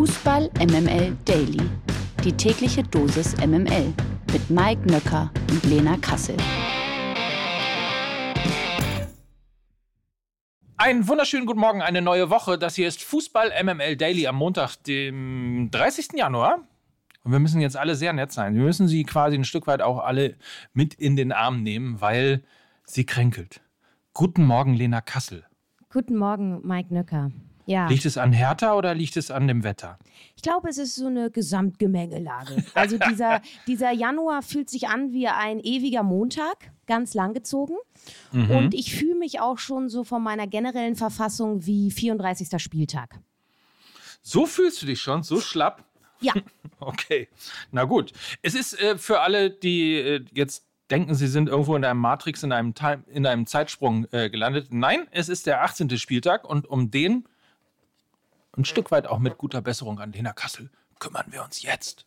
Fußball MML Daily. Die tägliche Dosis MML mit Mike Nöcker und Lena Kassel. Einen wunderschönen guten Morgen, eine neue Woche. Das hier ist Fußball MML Daily am Montag, dem 30. Januar. Und wir müssen jetzt alle sehr nett sein. Wir müssen sie quasi ein Stück weit auch alle mit in den Arm nehmen, weil sie kränkelt. Guten Morgen, Lena Kassel. Guten Morgen, Mike Nöcker. Ja. Liegt es an Hertha oder liegt es an dem Wetter? Ich glaube, es ist so eine Gesamtgemengelage. Also dieser, dieser Januar fühlt sich an wie ein ewiger Montag, ganz langgezogen. Mhm. Und ich fühle mich auch schon so von meiner generellen Verfassung wie 34. Spieltag. So fühlst du dich schon, so schlapp? Ja. Okay, na gut. Es ist äh, für alle, die äh, jetzt denken, sie sind irgendwo in einem Matrix, in einem, Time, in einem Zeitsprung äh, gelandet. Nein, es ist der 18. Spieltag und um den ein Stück weit auch mit guter Besserung an Lena Kassel kümmern wir uns jetzt.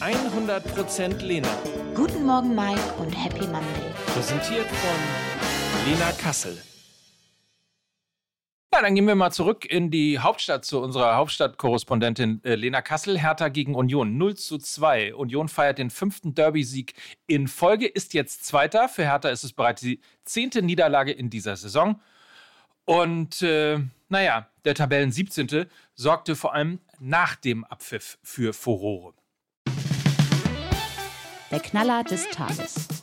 100% Lena. Guten Morgen, Mike und Happy Monday. Präsentiert von Lena Kassel. Ja, dann gehen wir mal zurück in die Hauptstadt zu unserer Hauptstadtkorrespondentin äh, Lena Kassel. Hertha gegen Union 0 zu 2. Union feiert den fünften Derby-Sieg in Folge, ist jetzt Zweiter. Für Hertha ist es bereits die zehnte Niederlage in dieser Saison. Und äh, naja, der Tabellen 17. sorgte vor allem nach dem Abpfiff für Furore. Der Knaller des Tages.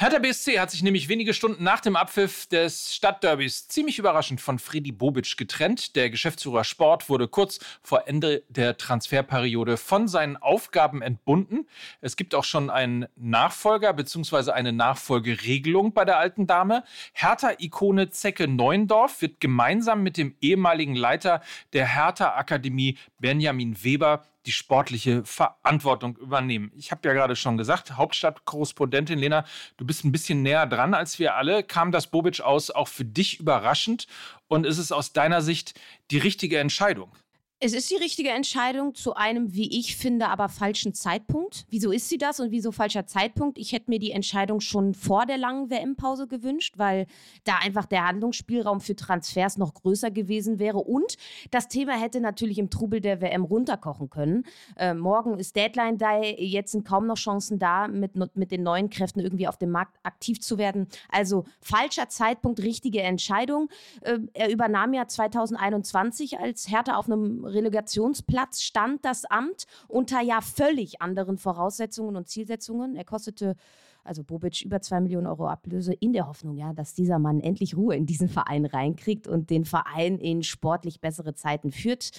Hertha BSC hat sich nämlich wenige Stunden nach dem Abpfiff des Stadtderbys ziemlich überraschend von Freddy Bobic getrennt. Der Geschäftsführer Sport wurde kurz vor Ende der Transferperiode von seinen Aufgaben entbunden. Es gibt auch schon einen Nachfolger bzw. eine Nachfolgeregelung bei der alten Dame. Hertha-Ikone Zecke Neuendorf wird gemeinsam mit dem ehemaligen Leiter der Hertha-Akademie Benjamin Weber die sportliche Verantwortung übernehmen. Ich habe ja gerade schon gesagt, Hauptstadtkorrespondentin Lena, du bist ein bisschen näher dran als wir alle. Kam das Bobic aus auch für dich überraschend und ist es aus deiner Sicht die richtige Entscheidung? Es ist die richtige Entscheidung zu einem, wie ich finde, aber falschen Zeitpunkt. Wieso ist sie das und wieso falscher Zeitpunkt? Ich hätte mir die Entscheidung schon vor der langen WM-Pause gewünscht, weil da einfach der Handlungsspielraum für Transfers noch größer gewesen wäre. Und das Thema hätte natürlich im Trubel der WM runterkochen können. Äh, morgen ist Deadline Day, jetzt sind kaum noch Chancen da, mit, mit den neuen Kräften irgendwie auf dem Markt aktiv zu werden. Also falscher Zeitpunkt, richtige Entscheidung. Äh, er übernahm ja 2021 als Härte auf einem Relegationsplatz stand das Amt unter ja völlig anderen Voraussetzungen und Zielsetzungen. Er kostete also Bobic über zwei Millionen Euro Ablöse in der Hoffnung, ja, dass dieser Mann endlich Ruhe in diesen Verein reinkriegt und den Verein in sportlich bessere Zeiten führt.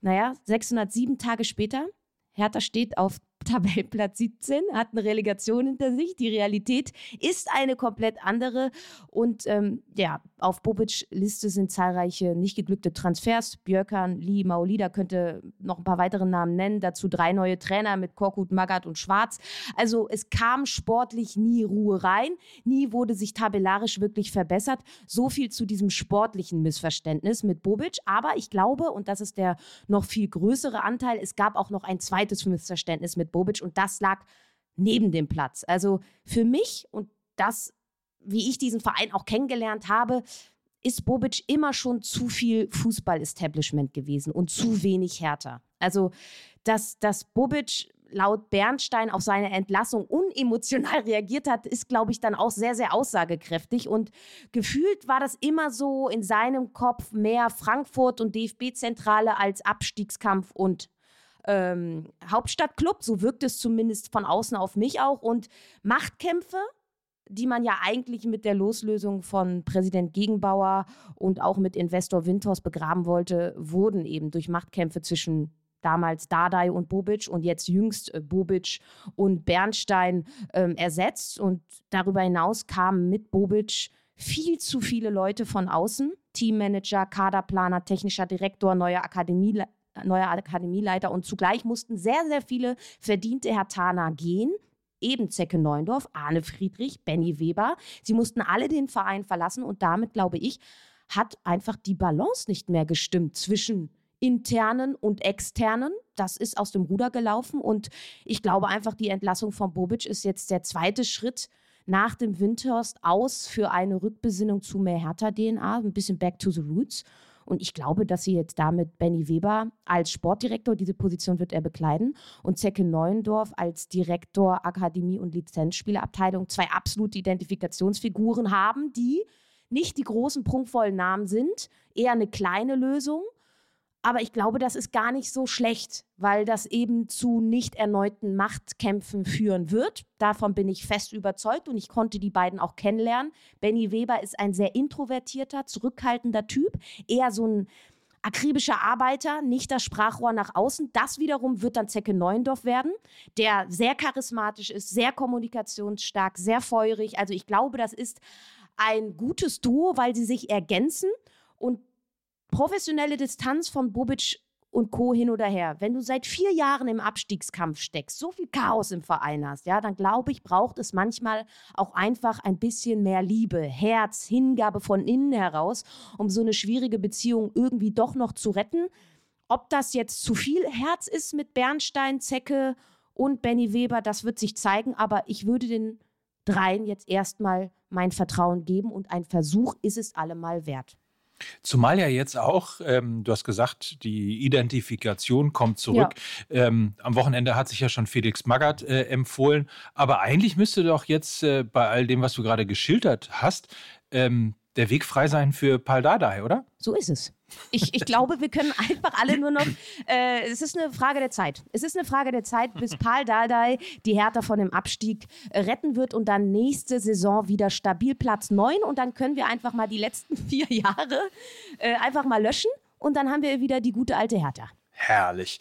Naja, 607 Tage später, Hertha steht auf Tabellenplatz 17, hat eine Relegation hinter sich. Die Realität ist eine komplett andere. Und ähm, ja, auf Bobic Liste sind zahlreiche nicht geglückte Transfers. Björkan, Lee, Maolida könnte noch ein paar weitere Namen nennen. Dazu drei neue Trainer mit Korkut, Magath und Schwarz. Also es kam sportlich nie Ruhe rein. Nie wurde sich tabellarisch wirklich verbessert. So viel zu diesem sportlichen Missverständnis mit Bobic. Aber ich glaube, und das ist der noch viel größere Anteil, es gab auch noch ein zweites Missverständnis mit Bobic und das lag neben dem Platz. Also für mich und das, wie ich diesen Verein auch kennengelernt habe, ist Bobic immer schon zu viel Fußball-Establishment gewesen und zu wenig härter. Also, dass, dass Bobic laut Bernstein auf seine Entlassung unemotional reagiert hat, ist, glaube ich, dann auch sehr, sehr aussagekräftig. Und gefühlt war das immer so in seinem Kopf mehr Frankfurt und DFB-Zentrale als Abstiegskampf und ähm, Hauptstadtclub. So wirkt es zumindest von außen auf mich auch. Und Machtkämpfe, die man ja eigentlich mit der Loslösung von Präsident Gegenbauer und auch mit Investor Windhorst begraben wollte, wurden eben durch Machtkämpfe zwischen damals Dardai und Bobic und jetzt jüngst äh, Bobic und Bernstein ähm, ersetzt. Und darüber hinaus kamen mit Bobic viel zu viele Leute von außen. Teammanager, Kaderplaner, technischer Direktor, neuer Akademie, neuer Akademieleiter und zugleich mussten sehr, sehr viele verdiente Hertaner gehen. Eben Zecke Neundorf, Arne Friedrich, Benny Weber. Sie mussten alle den Verein verlassen und damit, glaube ich, hat einfach die Balance nicht mehr gestimmt zwischen internen und externen. Das ist aus dem Ruder gelaufen und ich glaube einfach, die Entlassung von Bobic ist jetzt der zweite Schritt nach dem Windhorst aus für eine Rückbesinnung zu mehr Hertha-DNA, ein bisschen back to the roots. Und ich glaube, dass sie jetzt damit Benny Weber als Sportdirektor, diese Position wird er bekleiden, und Zecke Neuendorf als Direktor Akademie und Lizenzspielabteilung zwei absolute Identifikationsfiguren haben, die nicht die großen, prunkvollen Namen sind, eher eine kleine Lösung. Aber ich glaube, das ist gar nicht so schlecht, weil das eben zu nicht erneuten Machtkämpfen führen wird. Davon bin ich fest überzeugt und ich konnte die beiden auch kennenlernen. Benny Weber ist ein sehr introvertierter, zurückhaltender Typ, eher so ein akribischer Arbeiter, nicht das Sprachrohr nach außen. Das wiederum wird dann Zecke Neuendorf werden, der sehr charismatisch ist, sehr kommunikationsstark, sehr feurig. Also ich glaube, das ist ein gutes Duo, weil sie sich ergänzen und professionelle Distanz von Bobic und Co. hin oder her. Wenn du seit vier Jahren im Abstiegskampf steckst, so viel Chaos im Verein hast, ja, dann glaube ich, braucht es manchmal auch einfach ein bisschen mehr Liebe, Herz, Hingabe von innen heraus, um so eine schwierige Beziehung irgendwie doch noch zu retten. Ob das jetzt zu viel Herz ist mit Bernstein, Zecke und Benny Weber, das wird sich zeigen, aber ich würde den dreien jetzt erstmal mein Vertrauen geben und ein Versuch ist es allemal wert. Zumal ja jetzt auch, ähm, du hast gesagt, die Identifikation kommt zurück. Ja. Ähm, am Wochenende hat sich ja schon Felix Magath äh, empfohlen. Aber eigentlich müsste doch jetzt äh, bei all dem, was du gerade geschildert hast, ähm, der Weg frei sein für Paul Dardai, oder? So ist es. Ich, ich glaube, wir können einfach alle nur noch. Äh, es ist eine Frage der Zeit. Es ist eine Frage der Zeit, bis Paul Dardai die Hertha von dem Abstieg retten wird und dann nächste Saison wieder stabil Platz 9. Und dann können wir einfach mal die letzten vier Jahre äh, einfach mal löschen. Und dann haben wir wieder die gute alte Hertha. Herrlich.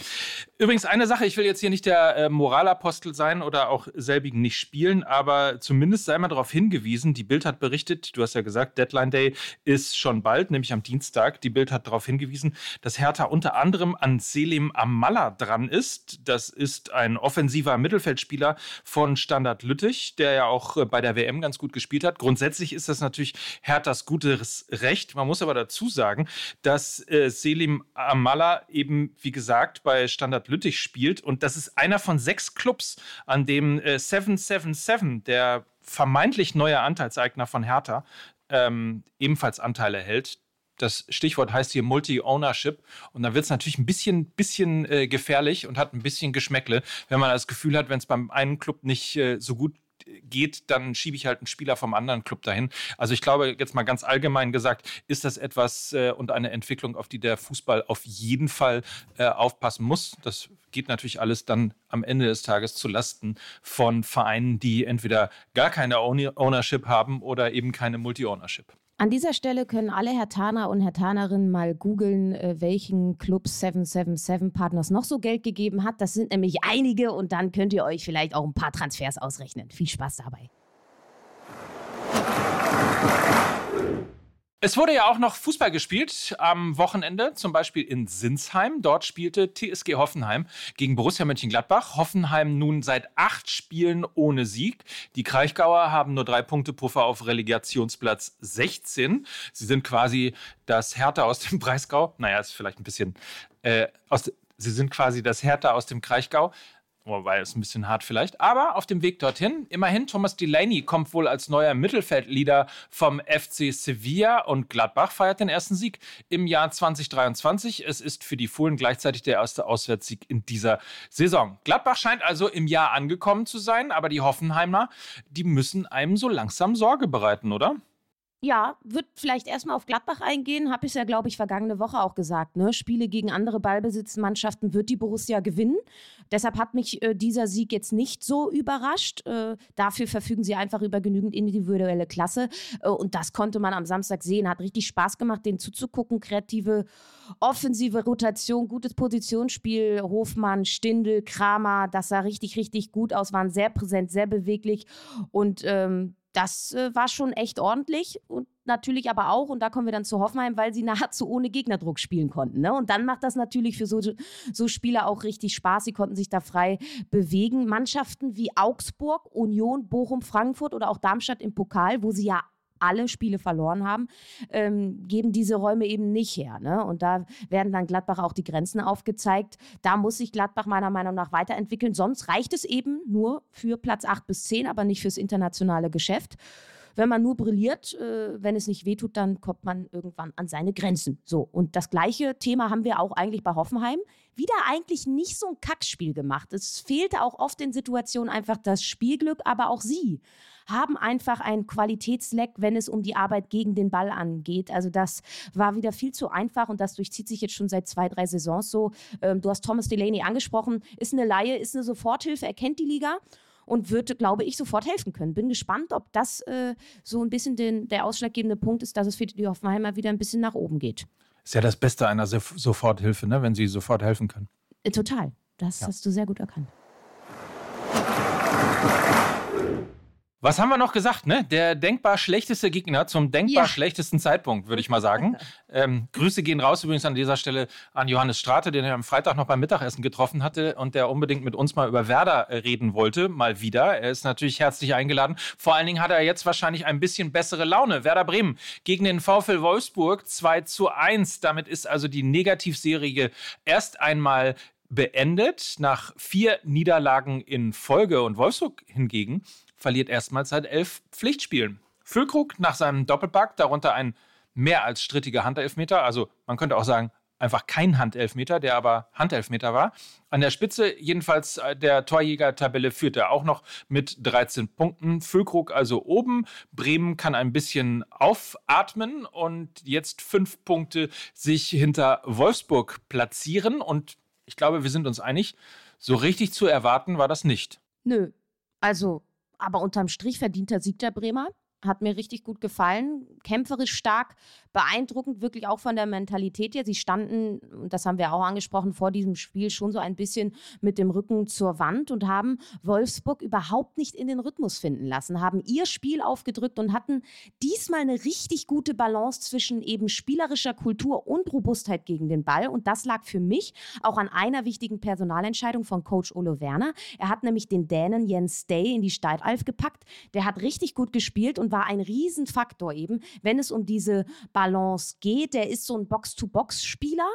Übrigens eine Sache, ich will jetzt hier nicht der äh, Moralapostel sein oder auch selbigen nicht spielen, aber zumindest sei mal darauf hingewiesen, die Bild hat berichtet, du hast ja gesagt, Deadline Day ist schon bald, nämlich am Dienstag. Die Bild hat darauf hingewiesen, dass Hertha unter anderem an Selim Amalla dran ist. Das ist ein offensiver Mittelfeldspieler von Standard Lüttich, der ja auch äh, bei der WM ganz gut gespielt hat. Grundsätzlich ist das natürlich Herthas gutes Recht. Man muss aber dazu sagen, dass äh, Selim Amalla eben, wie gesagt, bei Standard Lüttich spielt. Und das ist einer von sechs Clubs, an dem äh, 777, der vermeintlich neue Anteilseigner von Hertha, ähm, ebenfalls Anteile hält. Das Stichwort heißt hier Multi-Ownership. Und da wird es natürlich ein bisschen, bisschen äh, gefährlich und hat ein bisschen Geschmäckle, wenn man das Gefühl hat, wenn es beim einen Club nicht äh, so gut geht, dann schiebe ich halt einen Spieler vom anderen Club dahin. Also ich glaube, jetzt mal ganz allgemein gesagt, ist das etwas äh, und eine Entwicklung, auf die der Fußball auf jeden Fall äh, aufpassen muss. Das geht natürlich alles dann am Ende des Tages zu Lasten von Vereinen, die entweder gar keine Ownership haben oder eben keine Multi-Ownership. An dieser Stelle können alle Herr Taner und Herr Tanerinnen mal googeln, äh, welchen Club 777 Partners noch so Geld gegeben hat. Das sind nämlich einige und dann könnt ihr euch vielleicht auch ein paar Transfers ausrechnen. Viel Spaß dabei. Es wurde ja auch noch Fußball gespielt am Wochenende, zum Beispiel in Sinsheim. Dort spielte TSG Hoffenheim gegen Borussia Mönchengladbach. Hoffenheim nun seit acht Spielen ohne Sieg. Die Kraichgauer haben nur drei Punkte Puffer auf Relegationsplatz 16. Sie sind quasi das Härte aus dem Breisgau. Naja, ist vielleicht ein bisschen äh, aus, Sie sind quasi das Härte aus dem Kraichgau. Wobei es ein bisschen hart vielleicht. Aber auf dem Weg dorthin, immerhin, Thomas Delaney kommt wohl als neuer Mittelfeldleader vom FC Sevilla und Gladbach feiert den ersten Sieg im Jahr 2023. Es ist für die Fohlen gleichzeitig der erste Auswärtssieg in dieser Saison. Gladbach scheint also im Jahr angekommen zu sein, aber die Hoffenheimer, die müssen einem so langsam Sorge bereiten, oder? Ja, wird vielleicht erstmal auf Gladbach eingehen, habe ich ja, glaube ich, vergangene Woche auch gesagt. Ne? Spiele gegen andere Ballbesitzmannschaften wird die Borussia gewinnen. Deshalb hat mich äh, dieser Sieg jetzt nicht so überrascht. Äh, dafür verfügen sie einfach über genügend individuelle Klasse. Äh, und das konnte man am Samstag sehen. Hat richtig Spaß gemacht, den zuzugucken. Kreative, offensive Rotation, gutes Positionsspiel. Hofmann, Stindel, Kramer, das sah richtig, richtig gut aus, waren sehr präsent, sehr beweglich. Und ähm, das äh, war schon echt ordentlich und natürlich aber auch, und da kommen wir dann zu Hoffenheim, weil sie nahezu ohne Gegnerdruck spielen konnten. Ne? Und dann macht das natürlich für so, so Spieler auch richtig Spaß. Sie konnten sich da frei bewegen. Mannschaften wie Augsburg, Union, Bochum, Frankfurt oder auch Darmstadt im Pokal, wo sie ja alle Spiele verloren haben, ähm, geben diese Räume eben nicht her. Ne? Und da werden dann Gladbach auch die Grenzen aufgezeigt. Da muss sich Gladbach meiner Meinung nach weiterentwickeln. Sonst reicht es eben nur für Platz 8 bis 10, aber nicht fürs internationale Geschäft. wenn man nur brilliert, äh, wenn es nicht wehtut, dann kommt man irgendwann an seine Grenzen. So, und das gleiche Thema haben wir auch eigentlich bei Hoffenheim. Wieder eigentlich nicht so ein Kackspiel gemacht. Es fehlte auch oft in Situationen einfach das Spielglück, aber auch sie haben einfach einen Qualitätsleck, wenn es um die Arbeit gegen den Ball angeht. Also das war wieder viel zu einfach und das durchzieht sich jetzt schon seit zwei, drei Saisons so. Ähm, du hast Thomas Delaney angesprochen, ist eine Laie, ist eine Soforthilfe, er kennt die Liga und würde, glaube ich, sofort helfen können. Bin gespannt, ob das äh, so ein bisschen den, der ausschlaggebende Punkt ist, dass es für die Hoffenheimer wieder ein bisschen nach oben geht. Ist ja das Beste einer Soforthilfe, ne? wenn sie sofort helfen kann. Äh, total. Das ja. hast du sehr gut erkannt. Was haben wir noch gesagt, ne? Der denkbar schlechteste Gegner zum denkbar ja. schlechtesten Zeitpunkt, würde ich mal sagen. ähm, Grüße gehen raus übrigens an dieser Stelle an Johannes Strate, den er am Freitag noch beim Mittagessen getroffen hatte und der unbedingt mit uns mal über Werder äh, reden wollte, mal wieder. Er ist natürlich herzlich eingeladen. Vor allen Dingen hat er jetzt wahrscheinlich ein bisschen bessere Laune. Werder Bremen gegen den VfL Wolfsburg 2 zu 1. Damit ist also die Negativserie erst einmal beendet nach vier Niederlagen in Folge und Wolfsburg hingegen verliert erstmals seit elf Pflichtspielen. Füllkrug nach seinem Doppelpack, darunter ein mehr als strittiger Handelfmeter, also man könnte auch sagen, einfach kein Handelfmeter, der aber Handelfmeter war. An der Spitze jedenfalls äh, der Torjäger-Tabelle führt er auch noch mit 13 Punkten. Füllkrug also oben. Bremen kann ein bisschen aufatmen und jetzt fünf Punkte sich hinter Wolfsburg platzieren. Und ich glaube, wir sind uns einig, so richtig zu erwarten war das nicht. Nö. Also aber unterm Strich verdient der Sieg der Bremer. Hat mir richtig gut gefallen. Kämpferisch stark, beeindruckend, wirklich auch von der Mentalität her. Sie standen, und das haben wir auch angesprochen, vor diesem Spiel schon so ein bisschen mit dem Rücken zur Wand und haben Wolfsburg überhaupt nicht in den Rhythmus finden lassen, haben ihr Spiel aufgedrückt und hatten diesmal eine richtig gute Balance zwischen eben spielerischer Kultur und Robustheit gegen den Ball. Und das lag für mich auch an einer wichtigen Personalentscheidung von Coach Olo Werner. Er hat nämlich den Dänen Jens Day in die Startelf gepackt. Der hat richtig gut gespielt und war ein Riesenfaktor eben, wenn es um diese Balance geht. Der ist so ein Box-to-Box-Spieler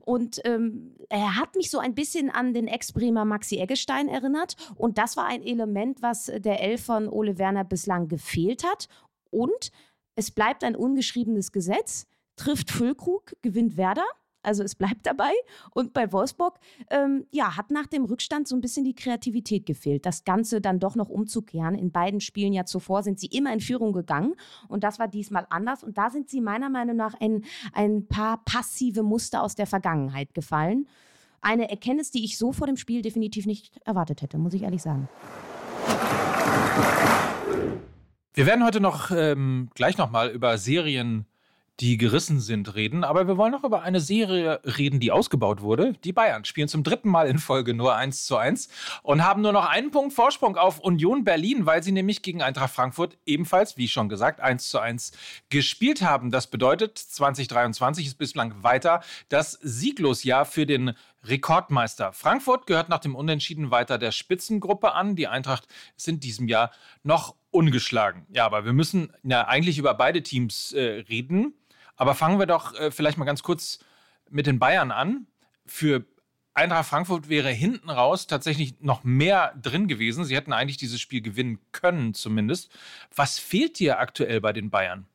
und ähm, er hat mich so ein bisschen an den Ex-Bremer Maxi Eggestein erinnert. Und das war ein Element, was der Elf von Ole Werner bislang gefehlt hat. Und es bleibt ein ungeschriebenes Gesetz. Trifft Füllkrug, gewinnt Werder. Also es bleibt dabei. Und bei Wolfsburg, ähm, ja, hat nach dem Rückstand so ein bisschen die Kreativität gefehlt, das Ganze dann doch noch umzukehren. In beiden Spielen ja zuvor sind sie immer in Führung gegangen. Und das war diesmal anders. Und da sind sie meiner Meinung nach in ein paar passive Muster aus der Vergangenheit gefallen. Eine Erkenntnis, die ich so vor dem Spiel definitiv nicht erwartet hätte, muss ich ehrlich sagen. Wir werden heute noch ähm, gleich nochmal über Serien die gerissen sind, reden. Aber wir wollen noch über eine Serie reden, die ausgebaut wurde. Die Bayern spielen zum dritten Mal in Folge nur 1 zu 1 und haben nur noch einen Punkt Vorsprung auf Union Berlin, weil sie nämlich gegen Eintracht Frankfurt ebenfalls, wie schon gesagt, 1 zu 1 gespielt haben. Das bedeutet, 2023 ist bislang weiter das Sieglosjahr für den Rekordmeister. Frankfurt gehört nach dem Unentschieden weiter der Spitzengruppe an. Die Eintracht ist in diesem Jahr noch ungeschlagen. Ja, aber wir müssen ja eigentlich über beide Teams äh, reden. Aber fangen wir doch äh, vielleicht mal ganz kurz mit den Bayern an. Für Eintracht Frankfurt wäre hinten raus tatsächlich noch mehr drin gewesen. Sie hätten eigentlich dieses Spiel gewinnen können, zumindest. Was fehlt dir aktuell bei den Bayern?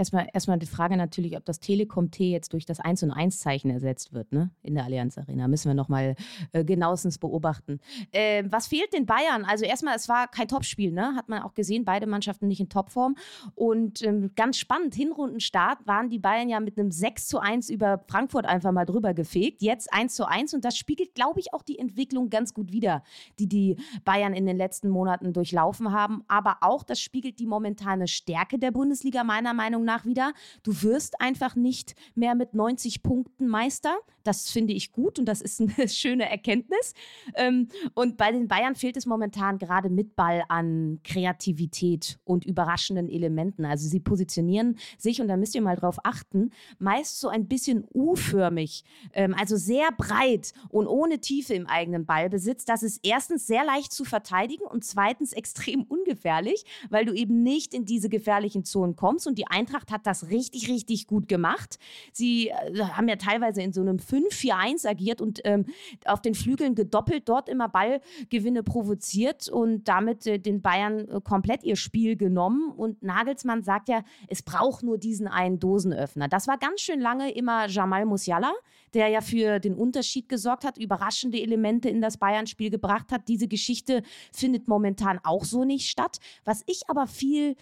Erstmal, erstmal die Frage natürlich, ob das Telekom-T jetzt durch das 1 und 1-Zeichen ersetzt wird, ne? In der Allianz Arena. Müssen wir nochmal äh, genauestens beobachten. Äh, was fehlt den Bayern? Also erstmal, es war kein Topspiel, ne? Hat man auch gesehen, beide Mannschaften nicht in Topform. Und ähm, ganz spannend, Hinrundenstart waren die Bayern ja mit einem 6 zu 1 über Frankfurt einfach mal drüber gefegt. Jetzt 1 zu 1 und das spiegelt, glaube ich, auch die Entwicklung ganz gut wider, die die Bayern in den letzten Monaten durchlaufen haben. Aber auch, das spiegelt die momentane Stärke der Bundesliga meiner Meinung nach nach wieder. Du wirst einfach nicht mehr mit 90 Punkten Meister. Das finde ich gut und das ist eine schöne Erkenntnis. Ähm, und bei den Bayern fehlt es momentan gerade mit Ball an Kreativität und überraschenden Elementen. Also sie positionieren sich, und da müsst ihr mal drauf achten, meist so ein bisschen U-förmig, ähm, also sehr breit und ohne Tiefe im eigenen Ballbesitz. Das ist erstens sehr leicht zu verteidigen und zweitens extrem ungefährlich, weil du eben nicht in diese gefährlichen Zonen kommst und die Eintracht hat das richtig, richtig gut gemacht. Sie äh, haben ja teilweise in so einem 5-4-1 agiert und ähm, auf den Flügeln gedoppelt, dort immer Ballgewinne provoziert und damit äh, den Bayern äh, komplett ihr Spiel genommen. Und Nagelsmann sagt ja, es braucht nur diesen einen Dosenöffner. Das war ganz schön lange immer Jamal Musiala, der ja für den Unterschied gesorgt hat, überraschende Elemente in das Bayern-Spiel gebracht hat. Diese Geschichte findet momentan auch so nicht statt. Was ich aber viel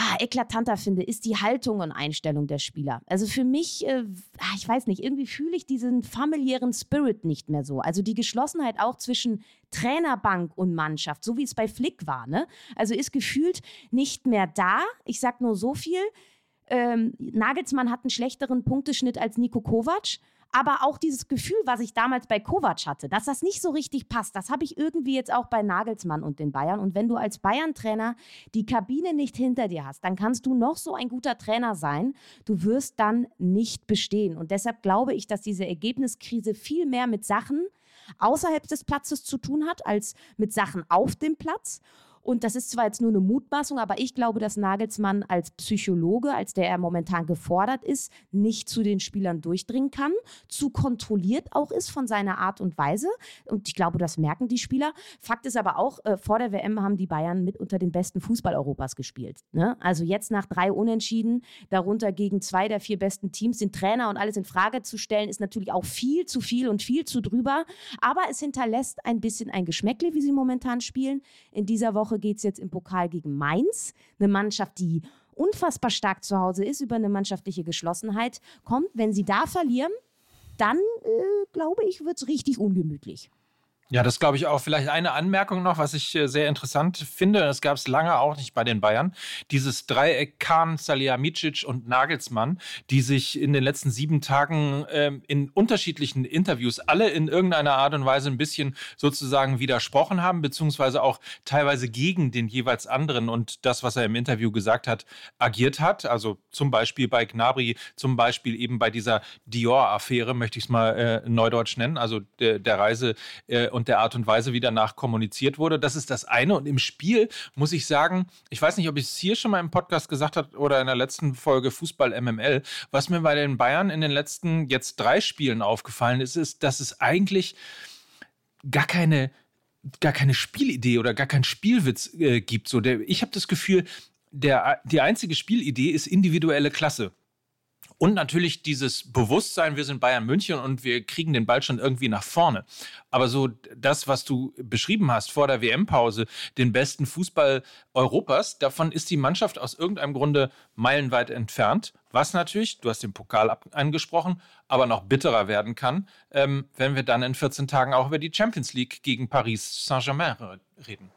ah, eklatanter finde, ist die Haltung und Einstellung der Spieler. Also für mich, äh, ah, ich weiß nicht, irgendwie fühle ich diesen familiären Spirit nicht mehr so. Also die Geschlossenheit auch zwischen Trainerbank und Mannschaft, so wie es bei Flick war. Ne? Also ist gefühlt nicht mehr da. Ich sag nur so viel. Ähm, Nagelsmann hat einen schlechteren Punkteschnitt als Nico Kovac aber auch dieses Gefühl, was ich damals bei Kovac hatte, dass das nicht so richtig passt, das habe ich irgendwie jetzt auch bei Nagelsmann und den Bayern. Und wenn du als Bayern-Trainer die Kabine nicht hinter dir hast, dann kannst du noch so ein guter Trainer sein, du wirst dann nicht bestehen. Und deshalb glaube ich, dass diese Ergebniskrise viel mehr mit Sachen außerhalb des Platzes zu tun hat, als mit Sachen auf dem Platz. Und das ist zwar jetzt nur eine Mutmaßung, aber ich glaube, dass Nagelsmann als Psychologe, als der er momentan gefordert ist, nicht zu den Spielern durchdringen kann, zu kontrolliert auch ist von seiner Art und Weise. Und ich glaube, das merken die Spieler. Fakt ist aber auch, äh, vor der WM haben die Bayern mit unter den besten Fußball Europas gespielt. Ne? Also jetzt nach drei Unentschieden, darunter gegen zwei der vier besten Teams, den Trainer und alles in Frage zu stellen, ist natürlich auch viel zu viel und viel zu drüber. Aber es hinterlässt ein bisschen ein Geschmäckle, wie sie momentan spielen. In dieser Woche Woche geht es jetzt im Pokal gegen Mainz, eine Mannschaft, die unfassbar stark zu Hause ist, über eine mannschaftliche Geschlossenheit kommt. Wenn sie da verlieren, dann äh, glaube ich, wird es richtig ungemütlich. Ja, das glaube ich auch. Vielleicht eine Anmerkung noch, was ich äh, sehr interessant finde. Das gab es lange auch nicht bei den Bayern. Dieses Dreieck Kahn, Salihamidzic und Nagelsmann, die sich in den letzten sieben Tagen ähm, in unterschiedlichen Interviews alle in irgendeiner Art und Weise ein bisschen sozusagen widersprochen haben, beziehungsweise auch teilweise gegen den jeweils anderen und das, was er im Interview gesagt hat, agiert hat. Also zum Beispiel bei Gnabry, zum Beispiel eben bei dieser Dior-Affäre, möchte ich es mal äh, neudeutsch nennen, also der, der Reise äh, und der Art und Weise, wie danach kommuniziert wurde. Das ist das eine. Und im Spiel muss ich sagen, ich weiß nicht, ob ich es hier schon mal im Podcast gesagt habe oder in der letzten Folge Fußball MML, was mir bei den Bayern in den letzten jetzt drei Spielen aufgefallen ist, ist, dass es eigentlich gar keine gar keine Spielidee oder gar keinen Spielwitz äh, gibt. So der, ich habe das Gefühl, der, die einzige Spielidee ist individuelle Klasse. Und natürlich dieses Bewusstsein, wir sind Bayern München und wir kriegen den Ball schon irgendwie nach vorne. Aber so das, was du beschrieben hast vor der WM-Pause, den besten Fußball Europas, davon ist die Mannschaft aus irgendeinem Grunde meilenweit entfernt. Was natürlich, du hast den Pokal angesprochen, aber noch bitterer werden kann, ähm, wenn wir dann in 14 Tagen auch über die Champions League gegen Paris Saint-Germain reden.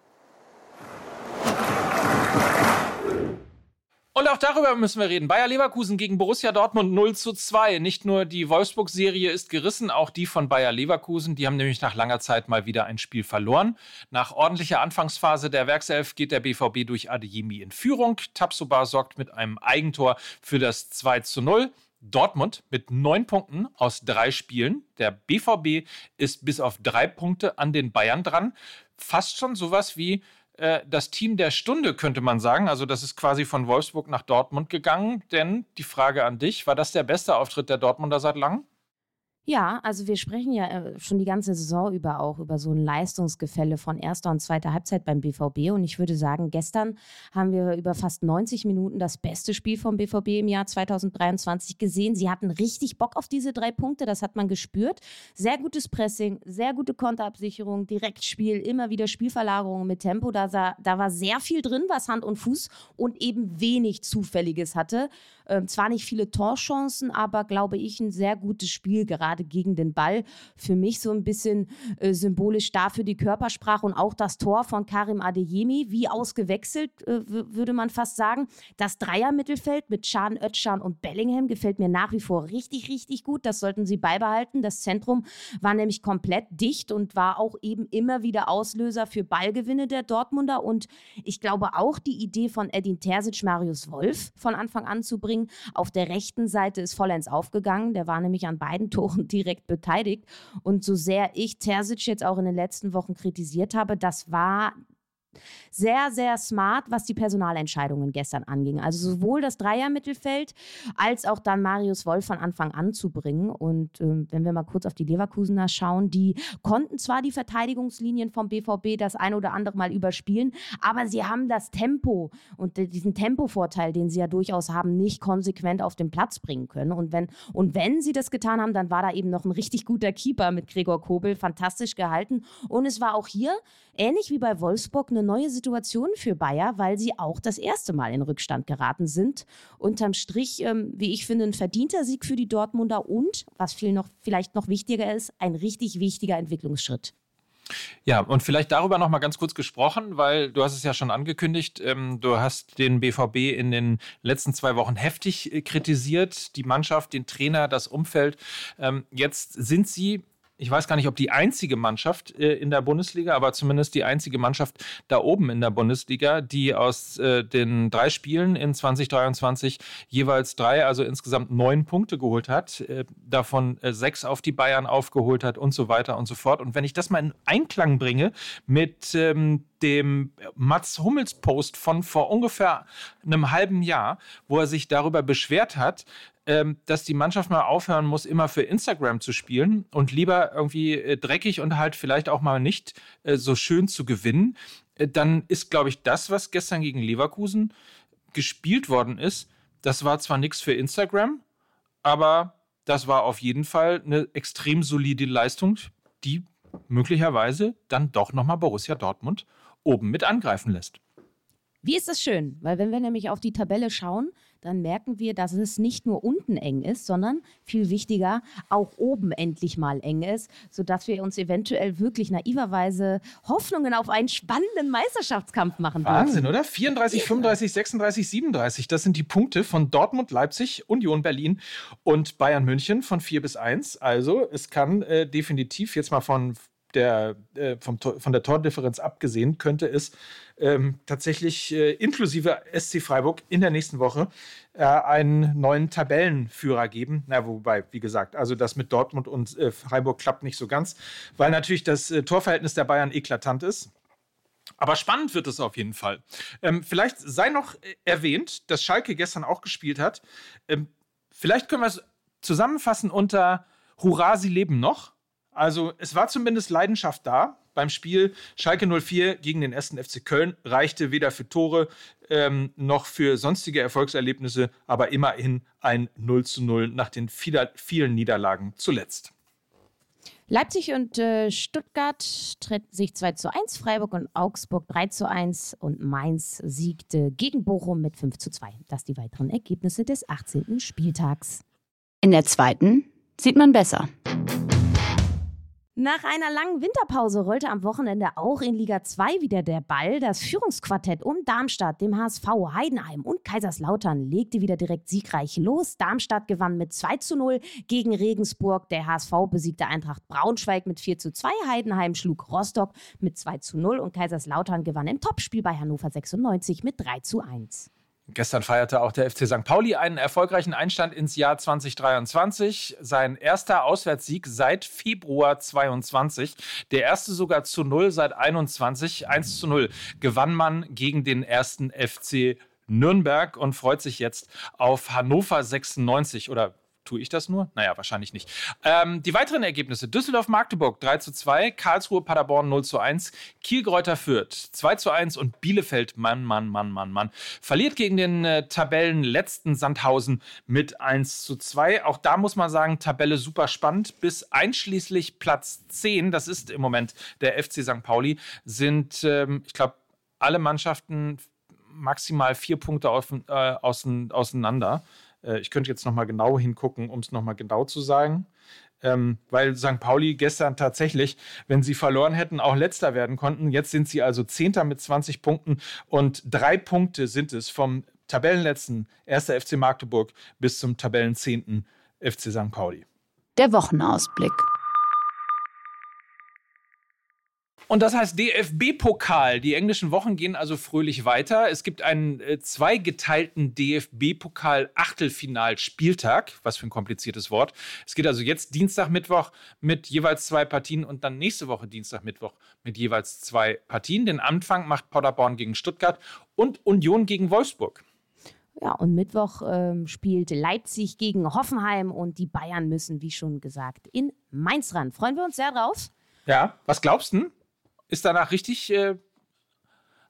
Und auch darüber müssen wir reden. Bayer Leverkusen gegen Borussia Dortmund 0 zu 2. Nicht nur die Wolfsburg-Serie ist gerissen, auch die von Bayer Leverkusen. Die haben nämlich nach langer Zeit mal wieder ein Spiel verloren. Nach ordentlicher Anfangsphase der Werkself geht der BVB durch Adeyemi in Führung. Tabsoba sorgt mit einem Eigentor für das 2 zu 0. Dortmund mit neun Punkten aus drei Spielen. Der BVB ist bis auf drei Punkte an den Bayern dran. Fast schon sowas wie das Team der Stunde, könnte man sagen. Also das ist quasi von Wolfsburg nach Dortmund gegangen. Denn die Frage an dich, war das der beste Auftritt der Dortmunder seit langem? Ja, also wir sprechen ja äh, schon die ganze Saison über auch über so ein Leistungsgefälle von erster und zweiter Halbzeit beim BVB. Und ich würde sagen, gestern haben wir über fast 90 Minuten das beste Spiel vom BVB im Jahr 2023 gesehen. Sie hatten richtig Bock auf diese drei Punkte, das hat man gespürt. Sehr gutes Pressing, sehr gute Konterabsicherung, Direktspiel, immer wieder Spielverlagerungen mit Tempo. Da, sah, da war sehr viel drin, was Hand und Fuß und eben wenig Zufälliges hatte. Ähm, zwar nicht viele Torchancen, aber glaube ich ein sehr gutes Spiel gerade gegen den Ball. Für mich so ein bisschen äh, symbolisch dafür die Körpersprache und auch das Tor von Karim Adeyemi, wie ausgewechselt, äh, würde man fast sagen. Das Dreier-Mittelfeld mit Can Özcan und Bellingham gefällt mir nach wie vor richtig, richtig gut. Das sollten sie beibehalten. Das Zentrum war nämlich komplett dicht und war auch eben immer wieder Auslöser für Ballgewinne der Dortmunder. Und ich glaube auch die Idee von Edin Terzic, Marius Wolf von Anfang an zu bringen, auf der rechten Seite ist vollends aufgegangen. Der war nämlich an beiden Toren direkt beteiligt. Und so sehr ich Terzic jetzt auch in den letzten Wochen kritisiert habe, das war sehr, sehr smart, was die Personalentscheidungen gestern anging. Also sowohl das Dreier-Mittelfeld als auch dann Marius Wolf von Anfang an zu bringen. Und äh, wenn wir mal kurz auf die Leverkusener schauen, die konnten zwar die Verteidigungslinien vom BVB das ein oder andere Mal überspielen, aber sie haben das Tempo und diesen Tempovorteil, den sie ja durchaus haben, nicht konsequent auf den Platz bringen können. Und wenn, und wenn sie das getan haben, dann war da eben noch ein richtig guter Keeper mit Gregor Kobel, fantastisch gehalten. Und es war auch hier, ähnlich wie bei Wolfsburg, eine neue Situation für Bayer, weil sie auch das erste Mal in Rückstand geraten sind. Unterm Strich, ähm, wie ich finde, ein verdienter Sieg für die Dortmunder und, was viel noch, vielleicht noch wichtiger ist, ein richtig wichtiger Entwicklungsschritt. Ja, und vielleicht darüber noch mal ganz kurz gesprochen, weil du hast es ja schon angekündigt, ähm, du hast den BVB in den letzten zwei Wochen heftig äh, kritisiert, die Mannschaft, den Trainer, das Umfeld. Ähm, jetzt sind sie ich weiß gar nicht, ob die einzige Mannschaft äh, in der Bundesliga, aber zumindest die einzige Mannschaft da oben in der Bundesliga, die aus äh, den drei Spielen in 2023 jeweils drei, also insgesamt neun Punkte geholt hat, äh, davon sechs auf die Bayern aufgeholt hat und so weiter und so fort. Und wenn ich das mal in Einklang bringe mit ähm, dem Mats Hummels Post von vor ungefähr einem halben Jahr, wo er sich darüber beschwert hat, ähm, dass die Mannschaft mal aufhören muss, immer für Instagram zu spielen und lieber irgendwie äh, dreckig und halt vielleicht auch mal nicht äh, so schön zu gewinnen, äh, dann ist, glaube ich, das, was gestern gegen Leverkusen gespielt worden ist, das war zwar nichts für Instagram, aber das war auf jeden Fall eine extrem solide Leistung, die möglicherweise dann doch nochmal Borussia Dortmund oben mit angreifen lässt. Wie ist das schön? Weil wenn wir nämlich auf die Tabelle schauen, dann merken wir, dass es nicht nur unten eng ist, sondern viel wichtiger, auch oben endlich mal eng ist, sodass wir uns eventuell wirklich naiverweise Hoffnungen auf einen spannenden Meisterschaftskampf machen dürfen. Wahnsinn, oder? 34, 35, 36, 37. Das sind die Punkte von Dortmund, Leipzig, Union Berlin und Bayern München von 4 bis 1. Also es kann äh, definitiv jetzt mal von der, äh, vom, von der Tordifferenz abgesehen, könnte es ähm, tatsächlich äh, inklusive SC Freiburg in der nächsten Woche äh, einen neuen Tabellenführer geben. Na, wobei, wie gesagt, also das mit Dortmund und äh, Freiburg klappt nicht so ganz, weil natürlich das äh, Torverhältnis der Bayern eklatant ist. Aber spannend wird es auf jeden Fall. Ähm, vielleicht sei noch äh, erwähnt, dass Schalke gestern auch gespielt hat. Ähm, vielleicht können wir es zusammenfassen unter Hurra, sie leben noch. Also es war zumindest Leidenschaft da. Beim Spiel Schalke 04 gegen den 1. FC Köln reichte weder für Tore ähm, noch für sonstige Erfolgserlebnisse, aber immerhin ein 0 zu 0 nach den vielen Niederlagen zuletzt. Leipzig und äh, Stuttgart treten sich 2 zu 1, Freiburg und Augsburg 3 zu 1 und Mainz siegte gegen Bochum mit 5 zu 2. Das die weiteren Ergebnisse des 18. Spieltags. In der zweiten sieht man besser. Nach einer langen Winterpause rollte am Wochenende auch in Liga 2 wieder der Ball. Das Führungsquartett um Darmstadt, dem HSV, Heidenheim und Kaiserslautern legte wieder direkt siegreich los. Darmstadt gewann mit 2 zu 0 gegen Regensburg. Der HSV besiegte Eintracht Braunschweig mit 4 zu 2. Heidenheim schlug Rostock mit 2 zu 0 und Kaiserslautern gewann im Topspiel bei Hannover 96 mit 3 zu 1. Gestern feierte auch der FC St. Pauli einen erfolgreichen Einstand ins Jahr 2023. Sein erster Auswärtssieg seit Februar 22. Der erste sogar zu Null seit 21. 1 zu 0 gewann man gegen den ersten FC Nürnberg und freut sich jetzt auf Hannover 96 oder Tue ich das nur? Naja, wahrscheinlich nicht. Ähm, die weiteren Ergebnisse: Düsseldorf-Magdeburg 3 zu 2, Karlsruhe-Paderborn 0 zu 1, Kiel-Gräuter Fürth 2 zu 1 und Bielefeld, Mann, Mann, Mann, Mann, Mann, verliert gegen den äh, Tabellenletzten Sandhausen mit 1 zu 2. Auch da muss man sagen, Tabelle super spannend. Bis einschließlich Platz 10, das ist im Moment der FC St. Pauli, sind, ähm, ich glaube, alle Mannschaften maximal vier Punkte auf, äh, außen, auseinander. Äh, ich könnte jetzt nochmal genau hingucken, um es nochmal genau zu sagen. Ähm, weil St. Pauli gestern tatsächlich, wenn sie verloren hätten, auch letzter werden konnten. Jetzt sind sie also Zehnter mit 20 Punkten und drei Punkte sind es vom Tabellenletzten 1. FC Magdeburg bis zum Tabellenzehnten FC St. Pauli. Der Wochenausblick. Und das heißt DFB-Pokal. Die englischen Wochen gehen also fröhlich weiter. Es gibt einen äh, zweigeteilten DFB-Pokal-Achtelfinal-Spieltag. Was für ein kompliziertes Wort. Es geht also jetzt Dienstag, Mittwoch mit jeweils zwei Partien und dann nächste Woche Dienstag, Mittwoch mit jeweils zwei Partien. Den Anfang macht Paderborn gegen Stuttgart und Union gegen Wolfsburg. Ja, und Mittwoch ähm, spielt Leipzig gegen Hoffenheim und die Bayern müssen, wie schon gesagt, in Mainz ran. Freuen wir uns sehr drauf. Ja, was glaubst du? Ist danach richtig äh,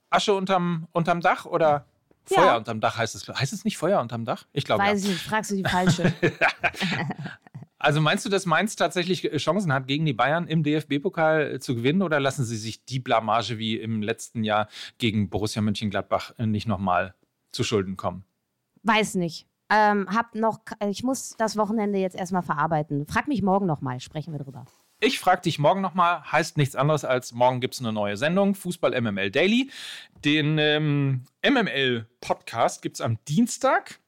Asche unterm, unterm Dach oder ja. Feuer unterm Dach heißt es? Heißt es nicht Feuer unterm Dach? Ich glaube Weiß ja. ich nicht, fragst du die falsche. also meinst du, dass Mainz tatsächlich äh, Chancen hat, gegen die Bayern im DFB-Pokal äh, zu gewinnen oder lassen sie sich die Blamage wie im letzten Jahr gegen Borussia Mönchengladbach äh, nicht nochmal zu Schulden kommen? Weiß nicht. Ähm, hab noch, ich muss das Wochenende jetzt erstmal verarbeiten. Frag mich morgen nochmal, sprechen wir drüber. Ich frage dich morgen nochmal, heißt nichts anderes als morgen gibt es eine neue Sendung, Fußball MML Daily. Den ähm, MML-Podcast gibt es am Dienstag,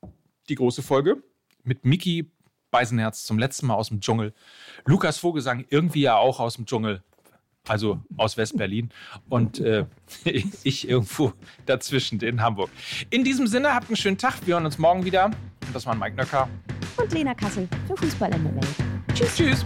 die große Folge, mit Miki Beisenherz zum letzten Mal aus dem Dschungel. Lukas Vogelsang irgendwie ja auch aus dem Dschungel, also aus West-Berlin. Und äh, ich irgendwo dazwischen in Hamburg. In diesem Sinne, habt einen schönen Tag. Wir hören uns morgen wieder. Und das waren Mike Nöcker. Und Lena Kassel für Fußball MML. Tschüss. Tschüss.